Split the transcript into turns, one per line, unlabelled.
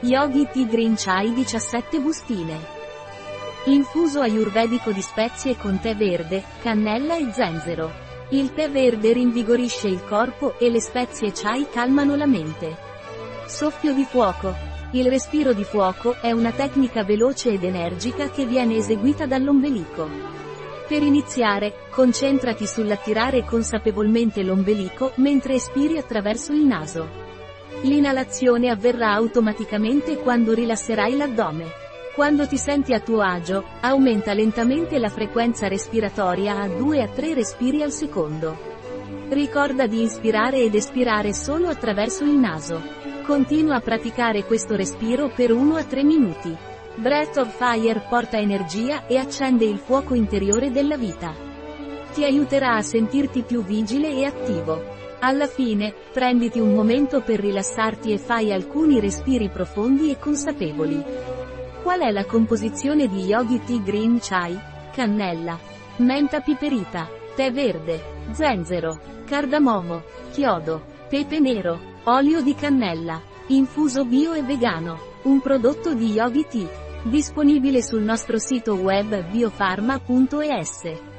Yogi Tea Green Chai 17 bustine. Infuso ayurvedico di spezie con tè verde, cannella e zenzero. Il tè verde rinvigorisce il corpo e le spezie chai calmano la mente. Soffio di fuoco. Il respiro di fuoco è una tecnica veloce ed energica che viene eseguita dall'ombelico. Per iniziare, concentrati sull'attirare consapevolmente l'ombelico mentre espiri attraverso il naso. L'inalazione avverrà automaticamente quando rilasserai l'addome. Quando ti senti a tuo agio, aumenta lentamente la frequenza respiratoria a 2 a 3 respiri al secondo. Ricorda di inspirare ed espirare solo attraverso il naso. Continua a praticare questo respiro per 1 a 3 minuti. Breath of Fire porta energia e accende il fuoco interiore della vita. Ti aiuterà a sentirti più vigile e attivo. Alla fine, prenditi un momento per rilassarti e fai alcuni respiri profondi e consapevoli. Qual è la composizione di Yogi Tea Green Chai? Cannella, menta piperita, tè verde, zenzero, cardamomo, chiodo, pepe nero, olio di cannella, infuso bio e vegano, un prodotto di Yogi Tea, disponibile sul nostro sito web biofarma.es.